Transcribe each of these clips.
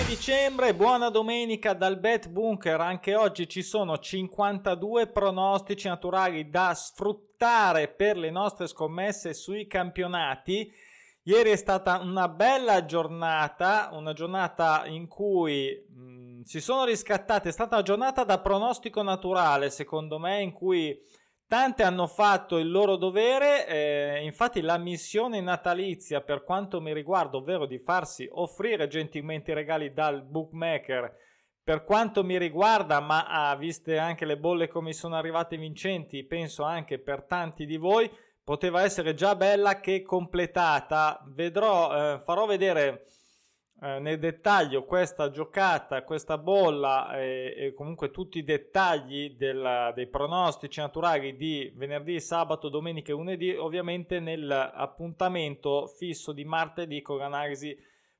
6 dicembre, buona domenica dal Bet Bunker. Anche oggi ci sono 52 pronostici naturali da sfruttare per le nostre scommesse sui campionati. Ieri è stata una bella giornata, una giornata in cui mh, mm, si sono riscattate, è stata una giornata da pronostico naturale, secondo me, in cui Tante hanno fatto il loro dovere, eh, infatti la missione natalizia per quanto mi riguarda, ovvero di farsi offrire gentilmente i regali dal bookmaker, per quanto mi riguarda, ma ah, viste anche le bolle come sono arrivate vincenti, penso anche per tanti di voi, poteva essere già bella che completata. Vedrò, eh, farò vedere eh, nel dettaglio questa giocata, questa bolla e, e comunque tutti i dettagli del, dei pronostici naturali di venerdì, sabato, domenica e lunedì, ovviamente nell'appuntamento fisso di martedì con l'analisi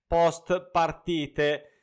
post partite.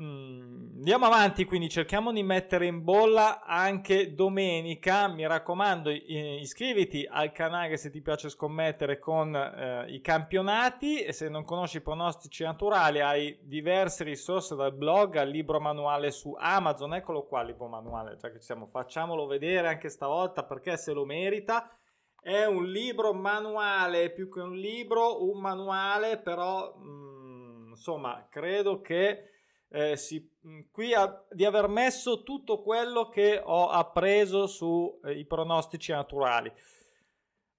Mm, andiamo avanti, quindi cerchiamo di mettere in bolla anche domenica. Mi raccomando, iscriviti al canale se ti piace scommettere con eh, i campionati e se non conosci i pronostici naturali hai diverse risorse dal blog al libro manuale su Amazon. Eccolo qua, il libro manuale, già che ci siamo. Facciamolo vedere anche stavolta perché se lo merita. È un libro manuale, più che un libro, un manuale, però mm, insomma, credo che eh, si, mm, qui ha, di aver messo tutto quello che ho appreso sui eh, pronostici naturali.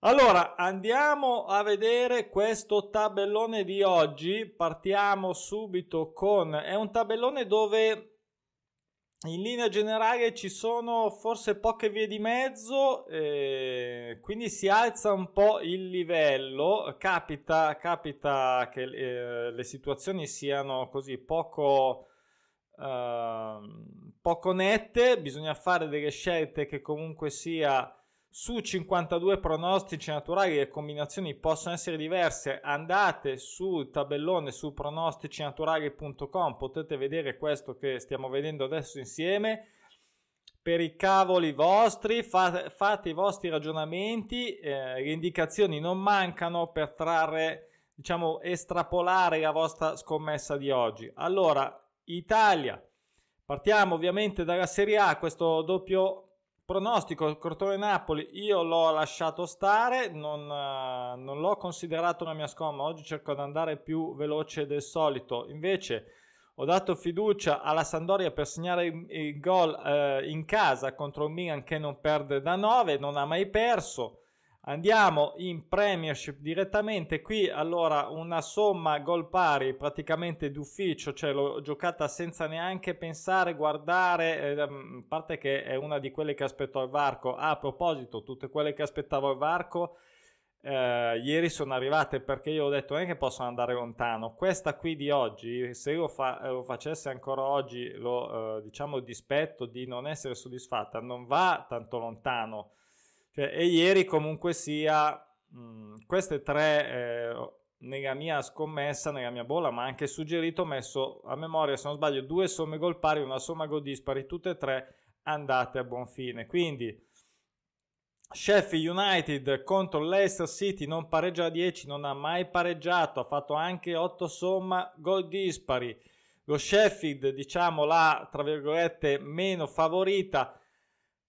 Allora, andiamo a vedere questo tabellone di oggi. Partiamo subito con... È un tabellone dove in linea generale ci sono forse poche vie di mezzo, eh, quindi si alza un po' il livello. Capita, capita che eh, le situazioni siano così poco, eh, poco nette, bisogna fare delle scelte che comunque sia su 52 pronostici naturali le combinazioni possono essere diverse. Andate sul tabellone su pronosticinaturali.com, potete vedere questo che stiamo vedendo adesso insieme. Per i cavoli vostri, fate, fate i vostri ragionamenti, eh, le indicazioni non mancano per trarre, diciamo, estrapolare la vostra scommessa di oggi. Allora, Italia, partiamo ovviamente dalla Serie A, questo doppio Pronostico Crotone-Napoli, io l'ho lasciato stare, non, uh, non, l'ho considerato una mia scomma, oggi cerco di andare più veloce del solito, invece ho dato fiducia alla Sandoria per segnare il, gol uh, in casa contro il Milan che non perde da 9, non ha mai perso, Andiamo in Premiership direttamente qui, allora una somma gol pari praticamente d'ufficio, cioè l'ho giocata senza neanche pensare, guardare, eh, a parte che è una di quelle che aspetto al varco. Ah, a proposito, tutte quelle che aspettavo al varco eh, ieri sono arrivate perché io ho detto non è che possono andare lontano. Questa qui di oggi, se io fa, lo facesse ancora oggi, lo eh, diciamo dispetto di non essere soddisfatta, non va tanto lontano cioè, e ieri comunque sia, mh, queste tre eh, nella mia scommessa, nella mia bolla, ma anche suggerito, ho messo a memoria, se non sbaglio, due somme gol pari, una somma gol dispari, tutte e tre andate a buon fine. Quindi Sheffield United contro Leicester City non pareggia a 10, non ha mai pareggiato, ha fatto anche 8 somma gol dispari. Lo Sheffield, diciamo la tra virgolette meno favorita,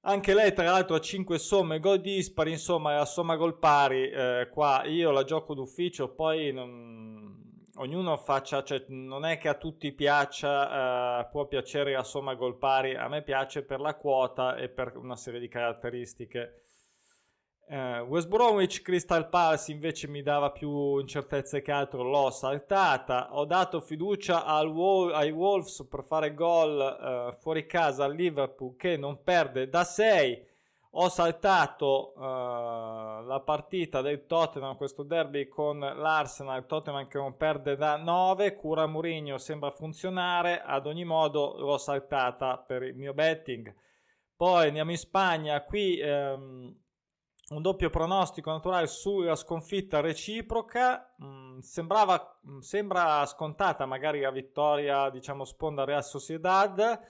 anche lei, tra l'altro, ha 5 somme gol dispari. Insomma, la somma gol pari. Eh, qua io la gioco d'ufficio. Poi non... ognuno faccia, cioè, non è che a tutti piaccia, eh, può piacere la somma gol pari. A me piace per la quota e per una serie di caratteristiche. Uh, West Bromwich Crystal Palace invece mi dava più incertezze che altro, l'ho saltata. Ho dato fiducia Wol- ai Wolves per fare gol uh, fuori casa al Liverpool che non perde da 6. Ho saltato uh, la partita del Tottenham, questo derby con l'Arsenal. Tottenham che non perde da 9. Cura Mourinho sembra funzionare. Ad ogni modo, l'ho saltata per il mio betting. Poi andiamo in Spagna. Qui. Um, un doppio pronostico naturale sulla sconfitta reciproca. Mm, sembrava, mm, sembra scontata magari la vittoria, diciamo, sponda Real Sociedad.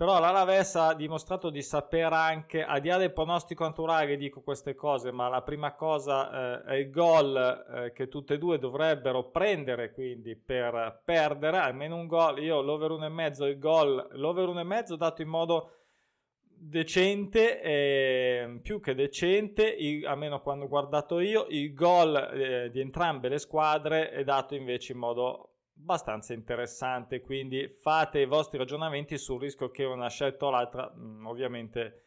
però l'Alaves ha dimostrato di sapere anche, a dia del pronostico naturale dico queste cose, ma la prima cosa eh, è il gol eh, che tutte e due dovrebbero prendere quindi per perdere, almeno un gol, io l'over 1,5, il gol, l'over 1,5 dato in modo decente, eh, più che decente, il, almeno quando ho guardato io, il gol eh, di entrambe le squadre è dato invece in modo abbastanza interessante, quindi fate i vostri ragionamenti sul rischio che una scelta o l'altra mm, ovviamente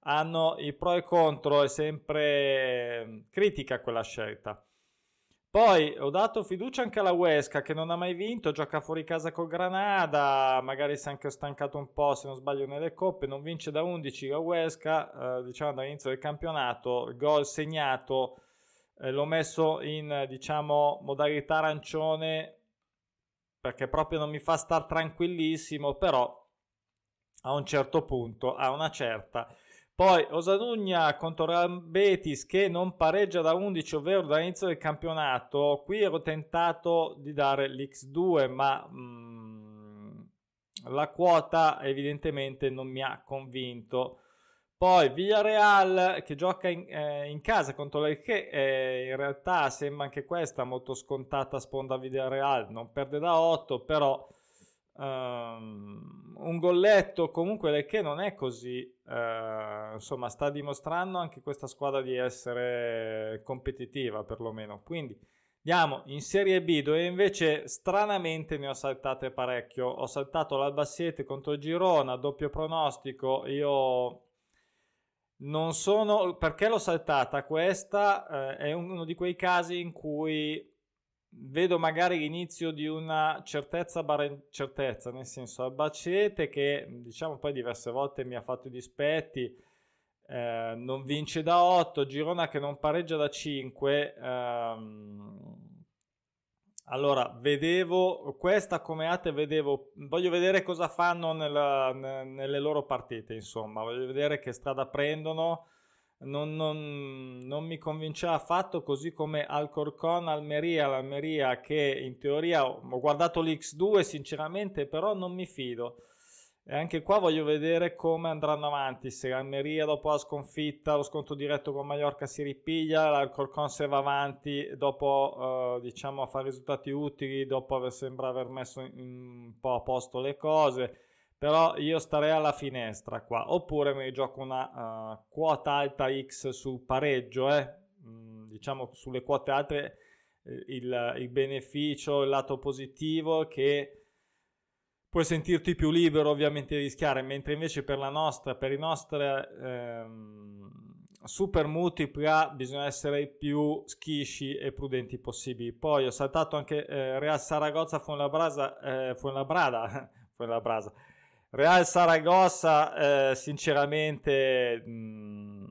hanno i pro e contro, è sempre mm, critica quella scelta. Poi ho dato fiducia anche alla Huesca che non ha mai vinto, gioca fuori casa col Granada, magari si è anche stancato un po' se non sbaglio nelle coppe, non vince da 11 la Huesca, eh, diciamo dall'inizio del campionato, gol segnato eh, l'ho messo in diciamo modalità arancione perché proprio non mi fa star tranquillissimo, però a un certo punto, a una certa. Poi Osadugna contro Real Betis che non pareggia da 11, ovvero dall'inizio del campionato. Qui ero tentato di dare l'X2, ma mh, mm, la quota evidentemente non mi ha convinto. Poi Villarreal che gioca in, eh, in casa contro l'Elche, eh, in realtà sembra anche questa molto scontata sponda Villarreal, non perde da 8, però um, un golletto comunque l'Elche non è così, uh, insomma sta dimostrando anche questa squadra di essere competitiva perlomeno, quindi andiamo in Serie B dove invece stranamente ne ho saltate parecchio, ho saltato l'Albassiete contro Girona, doppio pronostico, io non sono perché l'ho saltata? Questa eh, è uno di quei casi in cui vedo magari l'inizio di una certezza barre certezza nel senso Albacete che diciamo poi diverse volte mi ha fatto i dispetti eh, non vince da 8 Girona che non pareggia da 5 ehm, allora, vedevo questa come ate, vedevo, voglio vedere cosa fanno nella, nelle loro partite, insomma, voglio vedere che strada prendono. Non, non, non mi convinceva affatto, così come Alcorcon Almeria, l'Almeria che in teoria ho guardato l'X2 sinceramente, però non mi fido. E anche qua voglio vedere come andranno avanti. Se l'Almeria dopo la sconfitta, lo scontro diretto con Mallorca si ripiglia, l'Alcorcon se va avanti dopo, eh, diciamo, a fare risultati utili, dopo aver sembra aver messo un po' a posto le cose. Però io starei alla finestra qua. Oppure mi gioco una uh, quota alta X sul pareggio, eh? mm, diciamo sulle quote alte eh, il, il beneficio, il lato positivo che puoi sentirti più libero ovviamente di rischiare, mentre invece per la nostra, per i nostri ehm, super multipla bisogna essere più schisci e prudenti possibili. Poi ho saltato anche eh, Real Saragossa Fuenlabrada, eh, Fuenlabrada, Fuenlabrada. Real Saragossa, eh, sinceramente, mh, mm,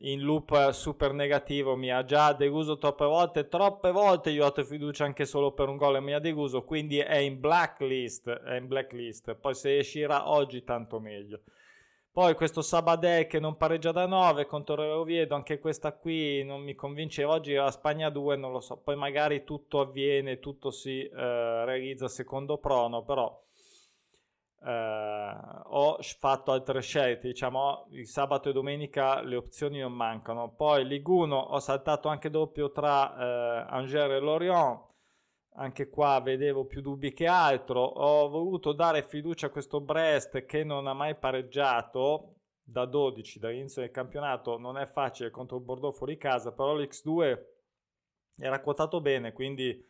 in loop super negativo mi ha già deluso troppe volte. Troppe volte io ho dato fiducia anche solo per un gol e mi ha deluso quindi è in blacklist è in blacklist. Poi se uscirà oggi tanto meglio. Poi questo Sabadell che non pareggia da 9 contro Oviedo anche questa qui non mi convince. Oggi la Spagna 2 non lo so. Poi magari tutto avviene tutto si eh, realizza secondo prono però eh, ho fatto altre scelte, diciamo il sabato e domenica le opzioni non mancano. Poi Liguno ho saltato anche doppio tra eh, Angers e Lorient, anche qua vedevo più dubbi che altro. Ho voluto dare fiducia a questo Brest che non ha mai pareggiato da 12 dall'inizio del campionato. Non è facile contro il Bordeaux fuori casa, però l'X2 era quotato bene, quindi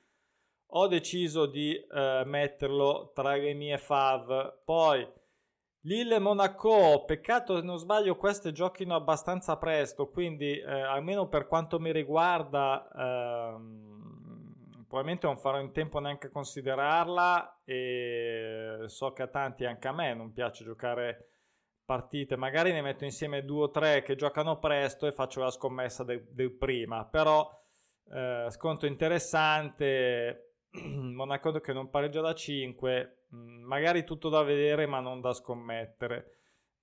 ho deciso di eh, metterlo tra le mie fav. Poi Lille Monaco, peccato se non sbaglio queste giochino abbastanza presto, quindi eh, almeno per quanto mi riguarda ehm, probabilmente non farò in tempo neanche a considerarla e so che a tanti, anche a me, non piace giocare partite, magari ne metto insieme due o tre che giocano presto e faccio la scommessa del, del prima, però eh, sconto interessante Monaco che non pareggia da 5, mm, magari tutto da vedere ma non da scommettere.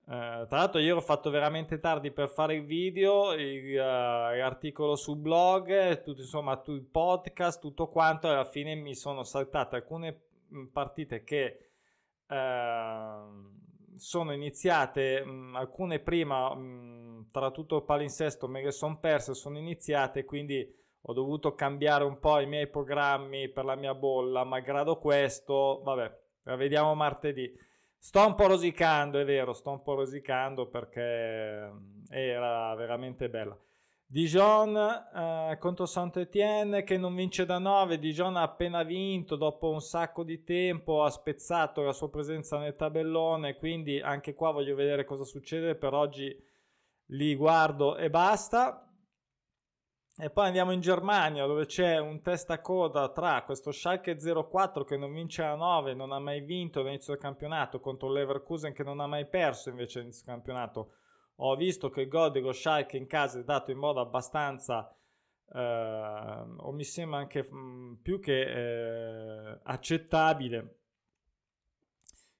Uh, tra l'altro, io ho fatto veramente tardi per fare il video, uh, l'articolo sul blog, tutto, insomma, tu, il podcast, tutto quanto. alla fine mi sono saltate alcune mm, partite che uh, sono iniziate mh, alcune prima, mh, tra tutto il palinsesto, me le sono perse, sono iniziate, quindi ho dovuto cambiare un po' i miei programmi per la mia bolla, malgrado questo, vabbè, la vediamo martedì. Sto un po' rosicando, è vero, sto un po' rosicando perché era veramente bella. Dijon eh, contro Saint-Étienne che non vince da 9, Dijon ha appena vinto dopo un sacco di tempo, ha spezzato la sua presenza nel tabellone, quindi anche qua voglio vedere cosa succede, per oggi li guardo e basta. E poi andiamo in Germania dove c'è un testa coda tra questo Schalke 04 che non vince a 9, non ha mai vinto all'inizio del campionato contro l'Everkusen che non ha mai perso invece all'inizio del campionato. Ho visto che il gol dello Schalke in casa è dato in modo abbastanza eh, o mi sembra anche mh, mm, più che eh, accettabile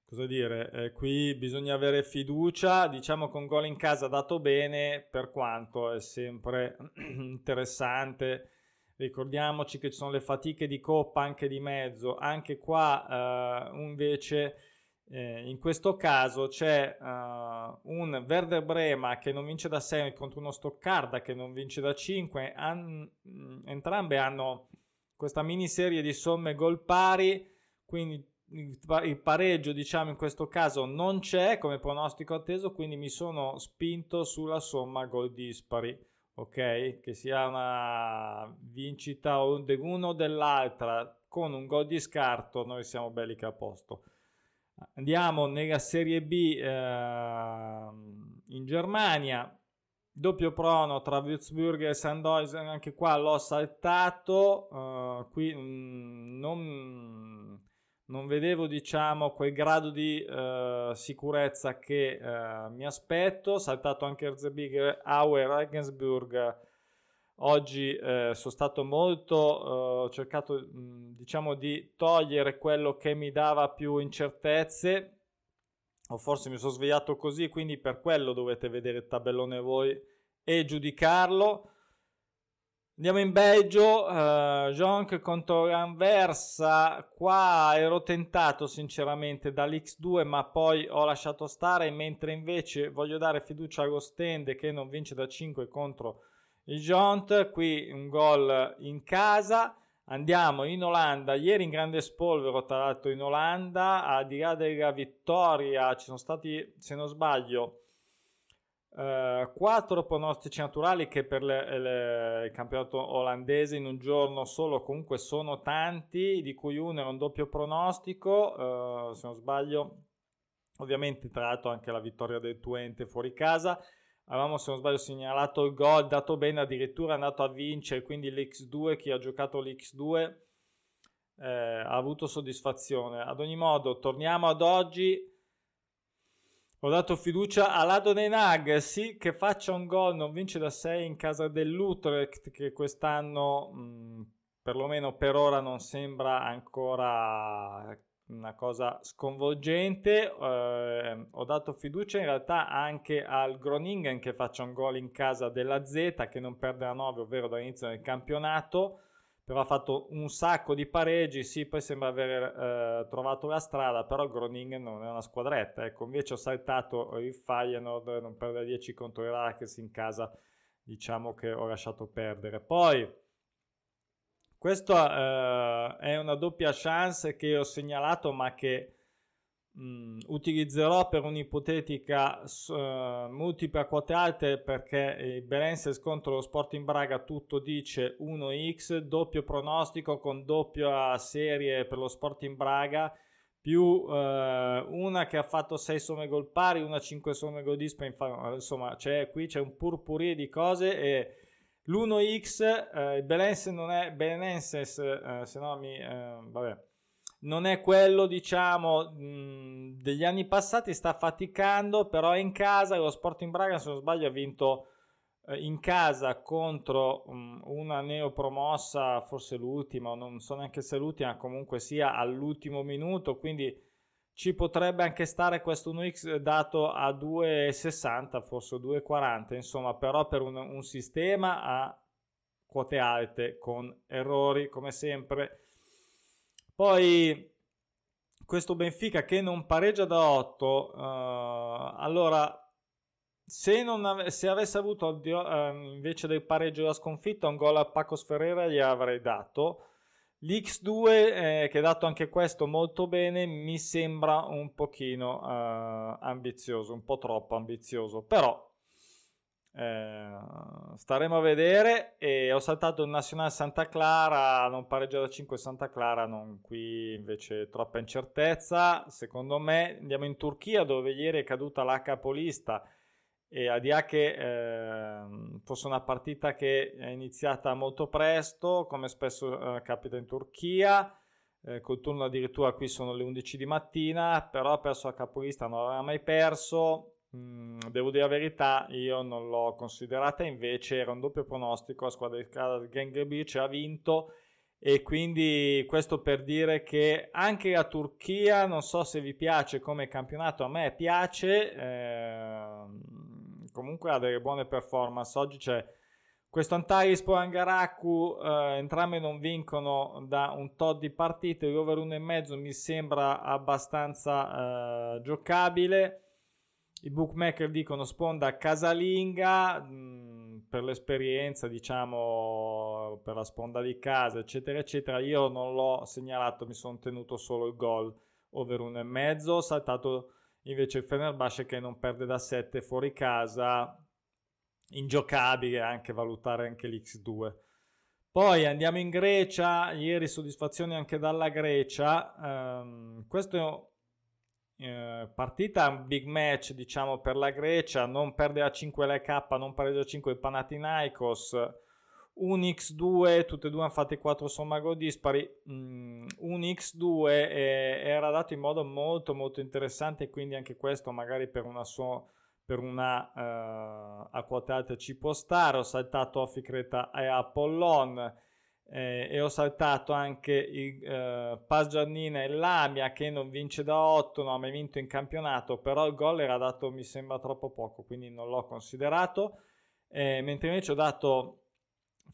cosa dire? Eh, qui bisogna avere fiducia diciamo un gol in casa dato bene per quanto è sempre interessante. Ricordiamoci che ci sono le fatiche di coppa anche di mezzo. Anche qua eh, invece eh, in questo caso c'è uh, un Werder Brema che non vince da 6 contro uno Stoccarda che non vince da 5. An- entrambe hanno questa miniserie di somme gol pari, quindi il pareggio diciamo in questo caso non c'è come pronostico atteso, quindi mi sono spinto sulla somma gol dispari. Ok, che sia una vincita dell'uno o dell'altra con un gol di scarto, noi siamo belli che a posto. Andiamo nella Serie B eh, in Germania. Doppio prono tra Würzburg e Sandhausen, anche qua l'ho saltato. Uh, qui mh, mm, non, non, vedevo, diciamo, quel grado di uh, sicurezza che uh, mi aspetto. Saltato anche Erzebig, Auer, Regensburg Oggi eh, sono stato molto, eh, ho cercato diciamo di togliere quello che mi dava più incertezze, o forse mi sono svegliato così, quindi per quello dovete vedere il tabellone voi e giudicarlo. Andiamo in Belgio, uh, Jonk contro Anversa, qua ero tentato sinceramente dall'X2 ma poi ho lasciato stare, mentre invece voglio dare fiducia allo Stende che non vince da 5 contro il Jont, qui un gol in casa. Andiamo in Olanda, ieri in grande spolvero tra l'altro in Olanda, al di là della vittoria ci sono stati, se non sbaglio, eh, quattro pronostici naturali che per le, le, il campionato olandese in un giorno solo comunque sono tanti, di cui uno era un doppio pronostico, eh, se non sbaglio, ovviamente tra l'altro anche la vittoria del Twente fuori casa. Avevamo se non sbaglio segnalato il gol dato bene addirittura è andato a vincere quindi l'X2 chi ha giocato l'X2 eh, ha avuto soddisfazione. Ad ogni modo torniamo ad oggi ho dato fiducia all'Adonenag sì che faccia un gol non vince da 6 in casa dell'Utrecht che quest'anno mh, perlomeno per ora non sembra ancora una cosa sconvolgente. Eh, ho dato fiducia in realtà anche al Groningen che faccia un gol in casa della Z che non perde a 9, ovvero dall'inizio del campionato. Però ha fatto un sacco di pareggi, sì, poi sembra aver eh, trovato la strada, però Groningen non è una squadretta. Ecco, invece ho saltato il Feyenoord, non perde 10 contro il Rakes in casa, diciamo che ho lasciato perdere. Poi questa eh, è una doppia chance che ho segnalato ma che mh, mm, utilizzerò per un'ipotetica uh, multipla quote alte perché il Belenses contro lo Sporting Braga tutto dice 1x, doppio pronostico con doppia serie per lo Sporting Braga più uh, una che ha fatto 6 somme gol pari, una 5 somme gol dispari, insomma c'è, qui c'è un purpurì di cose e l'1x, eh, il Belenenses non è Belenenses, eh, se no mi, eh, vabbè, non è quello diciamo degli anni passati, sta faticando, però è in casa, lo Sporting Braga se non sbaglio ha vinto eh, in casa contro una neopromossa, forse l'ultima, non so neanche se l'ultima, comunque sia all'ultimo minuto, quindi ci potrebbe anche stare questo 1x dato a 2,60 forse 2,40 insomma però per un, un, sistema a quote alte con errori come sempre poi questo Benfica che non pareggia da 8, uh, allora se, ave- se, avesse avuto uh, invece del pareggio la sconfitta un gol a Paco Ferreira gli avrei dato. L'X2 eh, che ha dato anche questo molto bene mi sembra un pochino uh, ambizioso, un po' troppo ambizioso, però eh, staremo a vedere e ho saltato il Nazionale Santa Clara, non pareggio da 5 Santa Clara, non qui invece troppa incertezza. Secondo me andiamo in Turchia dove ieri è caduta la capolista e a dia che eh, fosse una partita che è iniziata molto presto, come spesso eh, capita in Turchia, eh, col turno addirittura qui sono le 11 di mattina, però ha perso la capolista, non aveva mai perso. Mm, devo dire la verità, io non l'ho considerata, invece era un doppio pronostico, la squadra di casa del Beach ha vinto e quindi questo per dire che anche la Turchia, non so se vi piace come campionato, a me piace. Eh, comunque ha delle buone performance. Oggi c'è questo Antalyaspor Angaraku, eh, entrambi non vincono da un tot di partite, l'over 1,5 mi sembra abbastanza eh, giocabile. I bookmaker dicono sponda casalinga mh, mm, per l'esperienza, diciamo, per la sponda di casa, eccetera, eccetera. Io non l'ho segnalato, mi sono tenuto solo il gol over 1,5, ho saltato invece il Fenerbahce che non perde da 7 fuori casa, ingiocabile anche valutare anche l'X2. Poi andiamo in Grecia, ieri soddisfazione anche dalla Grecia, um, questo eh, partita big match diciamo per la Grecia, non perde a 5 la K, non perde a 5 il Panathinaikos, un X2, tutte e due hanno fatto 4 somma gol dispari. Mm, un X2 eh, era dato in modo molto molto interessante, quindi anche questo magari per una, so, per una uh, a quote alte ci può stare. Ho saltato Officreta e Apollon eh, e ho saltato anche il uh, Paz Giannina e Lamia che non vince da 8, non ha mai vinto in campionato, però il gol era dato mi sembra troppo poco, quindi non l'ho considerato. Eh, mentre invece ho dato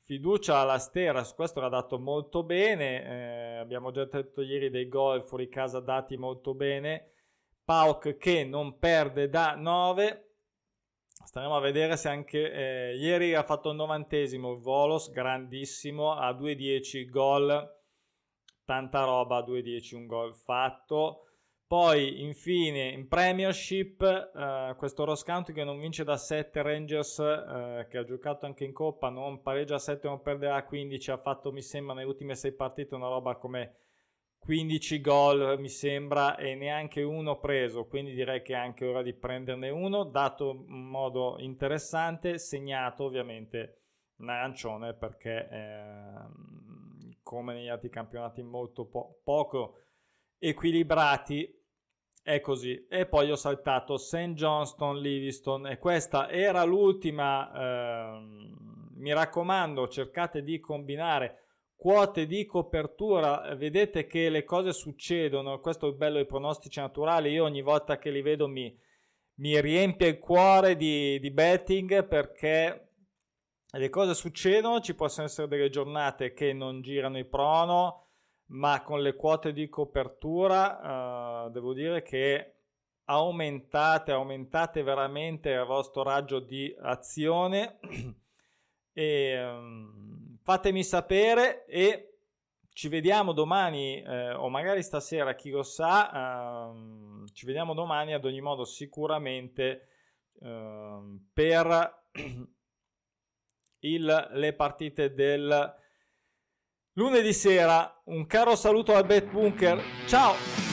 fiducia alla Stera, su questo l'ha dato molto bene, eh, abbiamo già detto ieri dei gol fuori casa dati molto bene, Pauk che non perde da 9, staremo a vedere se anche eh, ieri ha fatto il novantesimo, Volos grandissimo, a 2-10 gol, tanta roba, a 2-10 un gol fatto, poi, infine, in Premiership, eh, questo Ross County che non vince da 7 Rangers, eh, che ha giocato anche in Coppa, non pareggia a 7, non perderà a 15, ha fatto, mi sembra, nelle ultime 6 partite una roba come 15 gol, mi sembra, e neanche uno preso, quindi direi che è anche ora di prenderne uno, dato in modo interessante, segnato ovviamente un arancione perché, eh, come negli altri campionati, molto po- poco equilibrati è così. E poi ho saltato St. Johnston, Livingston e questa era l'ultima. Ehm, mi raccomando, cercate di combinare quote di copertura. Vedete che le cose succedono. Questo è il bello dei pronostici naturali. Io ogni volta che li vedo mi, mi riempie il cuore di, di betting perché le cose succedono. Ci possono essere delle giornate che non girano i prono ma con le quote di copertura uh, devo dire che aumentate, aumentate veramente il vostro raggio di azione e um, fatemi sapere e ci vediamo domani eh, o magari stasera, chi lo sa, uh, ci vediamo domani ad ogni modo sicuramente uh, per il, le partite del Lunedì sera un caro saluto al Bet Bunker. Ciao!